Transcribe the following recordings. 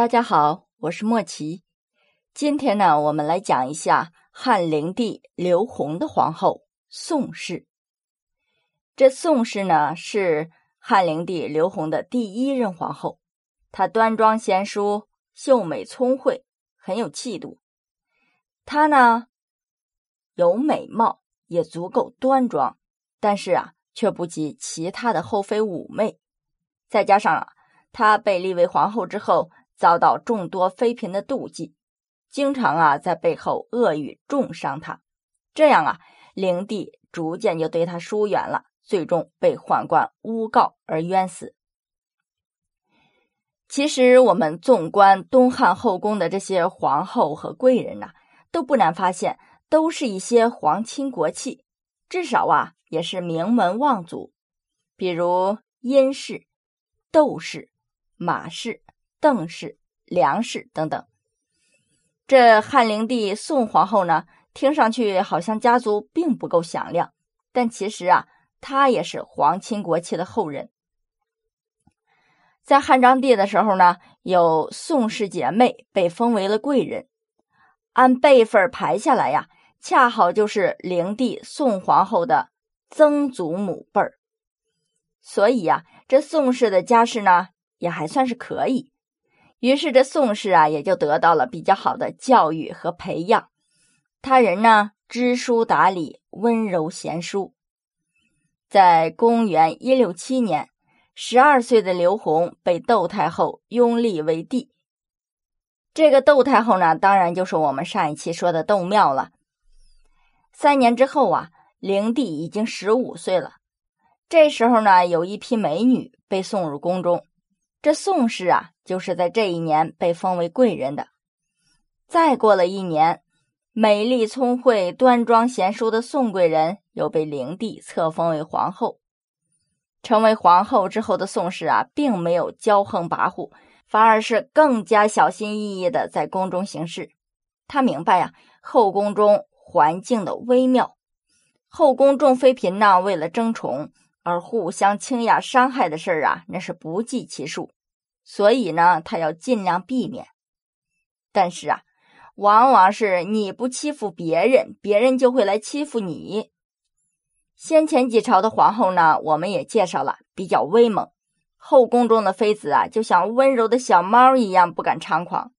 大家好，我是莫奇。今天呢，我们来讲一下汉灵帝刘宏的皇后宋氏。这宋氏呢，是汉灵帝刘宏的第一任皇后。她端庄贤淑、秀美聪慧，很有气度。她呢，有美貌，也足够端庄，但是啊，却不及其他的后妃妩媚。再加上，她被立为皇后之后。遭到众多妃嫔的妒忌，经常啊在背后恶语重伤他，这样啊灵帝逐渐就对他疏远了，最终被宦官诬告而冤死。其实我们纵观东汉后宫的这些皇后和贵人呐，都不难发现，都是一些皇亲国戚，至少啊也是名门望族，比如殷氏、窦氏、马氏。邓氏、梁氏等等，这汉灵帝宋皇后呢，听上去好像家族并不够响亮，但其实啊，她也是皇亲国戚的后人。在汉章帝的时候呢，有宋氏姐妹被封为了贵人，按辈分排下来呀，恰好就是灵帝宋皇后的曾祖母辈儿，所以呀，这宋氏的家世呢，也还算是可以。于是，这宋氏啊，也就得到了比较好的教育和培养。他人呢，知书达理，温柔贤淑。在公元一六七年，十二岁的刘宏被窦太后拥立为帝。这个窦太后呢，当然就是我们上一期说的窦庙了。三年之后啊，灵帝已经十五岁了。这时候呢，有一批美女被送入宫中。这宋氏啊，就是在这一年被封为贵人的。再过了一年，美丽聪慧、端庄贤淑的宋贵人又被灵帝册封为皇后。成为皇后之后的宋氏啊，并没有骄横跋扈，反而是更加小心翼翼的在宫中行事。他明白呀，后宫中环境的微妙，后宫众妃嫔呢，为了争宠。而互相倾轧伤害的事儿啊，那是不计其数，所以呢，他要尽量避免。但是啊，往往是你不欺负别人，别人就会来欺负你。先前几朝的皇后呢，我们也介绍了，比较威猛，后宫中的妃子啊，就像温柔的小猫一样，不敢猖狂。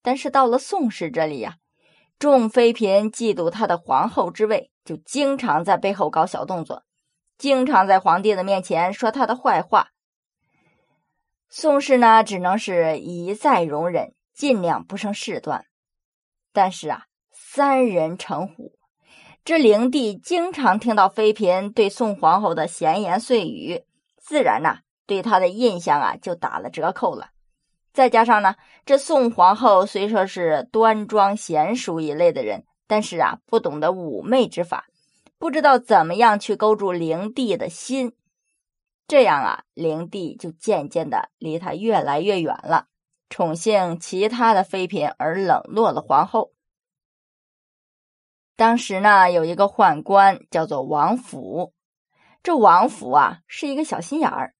但是到了宋氏这里呀，众妃嫔嫉妒她的皇后之位，就经常在背后搞小动作。经常在皇帝的面前说他的坏话，宋氏呢只能是一再容忍，尽量不生事端。但是啊，三人成虎，这灵帝经常听到妃嫔对宋皇后的闲言碎语，自然呐对她的印象啊就打了折扣了。再加上呢，这宋皇后虽说是端庄贤淑一类的人，但是啊不懂得妩媚之法。不知道怎么样去勾住灵帝的心，这样啊，灵帝就渐渐的离他越来越远了，宠幸其他的妃嫔而冷落了皇后。当时呢，有一个宦官叫做王府，这王府啊是一个小心眼儿，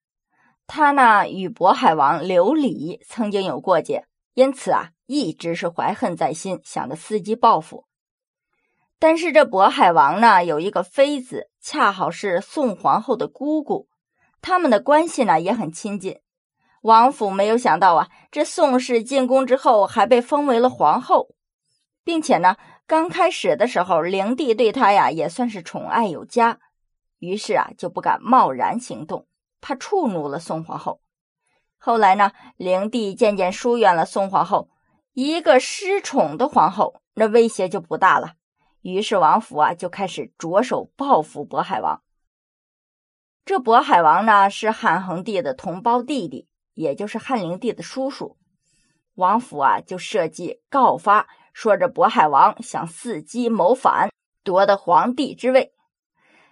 他呢与渤海王刘礼曾经有过节，因此啊一直是怀恨在心，想着伺机报复。但是这渤海王呢，有一个妃子，恰好是宋皇后的姑姑，他们的关系呢也很亲近。王府没有想到啊，这宋氏进宫之后还被封为了皇后，并且呢，刚开始的时候，灵帝对她呀也算是宠爱有加，于是啊就不敢贸然行动，怕触怒了宋皇后。后来呢，灵帝渐渐疏远了宋皇后，一个失宠的皇后，那威胁就不大了。于是王府啊就开始着手报复渤海王。这渤海王呢是汉恒帝的同胞弟弟，也就是汉灵帝的叔叔。王府啊就设计告发，说这渤海王想伺机谋反，夺得皇帝之位。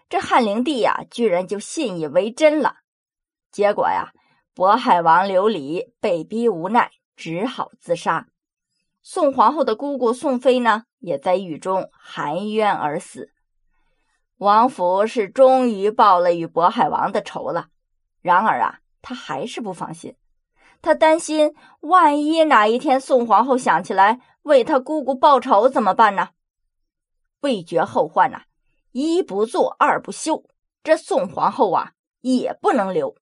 这汉灵帝呀居然就信以为真了。结果呀，渤海王刘礼被逼无奈，只好自杀。宋皇后的姑姑宋妃呢？也在狱中含冤而死。王府是终于报了与渤海王的仇了。然而啊，他还是不放心。他担心万一哪一天宋皇后想起来为他姑姑报仇怎么办呢？为绝后患呐，一不做二不休，这宋皇后啊也不能留。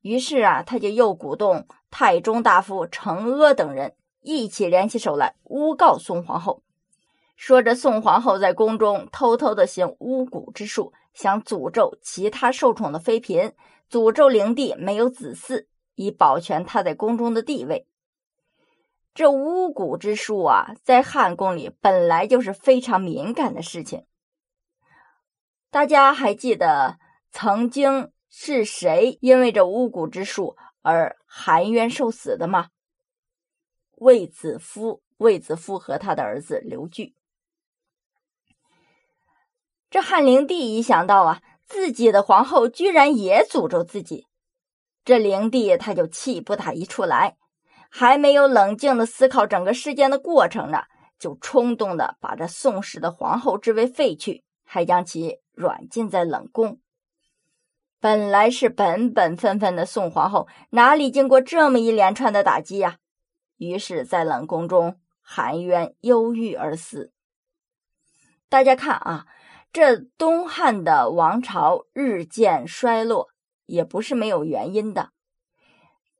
于是啊，他就又鼓动太中大夫程阿等人一起联起手来诬告宋皇后。说着，宋皇后在宫中偷偷的行巫蛊之术，想诅咒其他受宠的妃嫔，诅咒灵帝没有子嗣，以保全她在宫中的地位。这巫蛊之术啊，在汉宫里本来就是非常敏感的事情。大家还记得曾经是谁因为这巫蛊之术而含冤受死的吗？卫子夫，卫子夫和他的儿子刘据。这汉灵帝一想到啊，自己的皇后居然也诅咒自己，这灵帝他就气不打一处来，还没有冷静的思考整个事件的过程呢，就冲动的把这宋氏的皇后之位废去，还将其软禁在冷宫。本来是本本分分的宋皇后，哪里经过这么一连串的打击呀？于是，在冷宫中含冤忧郁而死。大家看啊。这东汉的王朝日渐衰落，也不是没有原因的。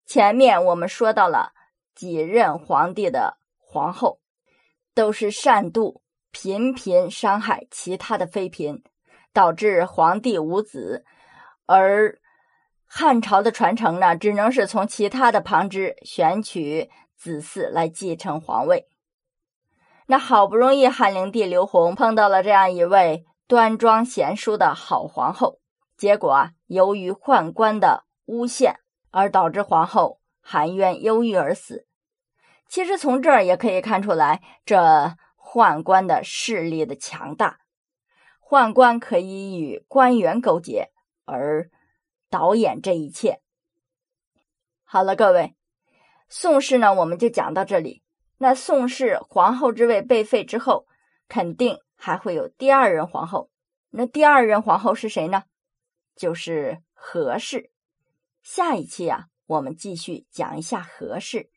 前面我们说到了几任皇帝的皇后，都是善妒，频频伤害其他的妃嫔，导致皇帝无子，而汉朝的传承呢，只能是从其他的旁支选取子嗣来继承皇位。那好不容易汉灵帝刘宏碰到了这样一位。端庄贤淑的好皇后，结果啊，由于宦官的诬陷，而导致皇后含冤忧郁而死。其实从这儿也可以看出来，这宦官的势力的强大。宦官可以与官员勾结，而导演这一切。好了，各位，宋氏呢，我们就讲到这里。那宋氏皇后之位被废之后，肯定。还会有第二任皇后，那第二任皇后是谁呢？就是何氏。下一期啊，我们继续讲一下何氏。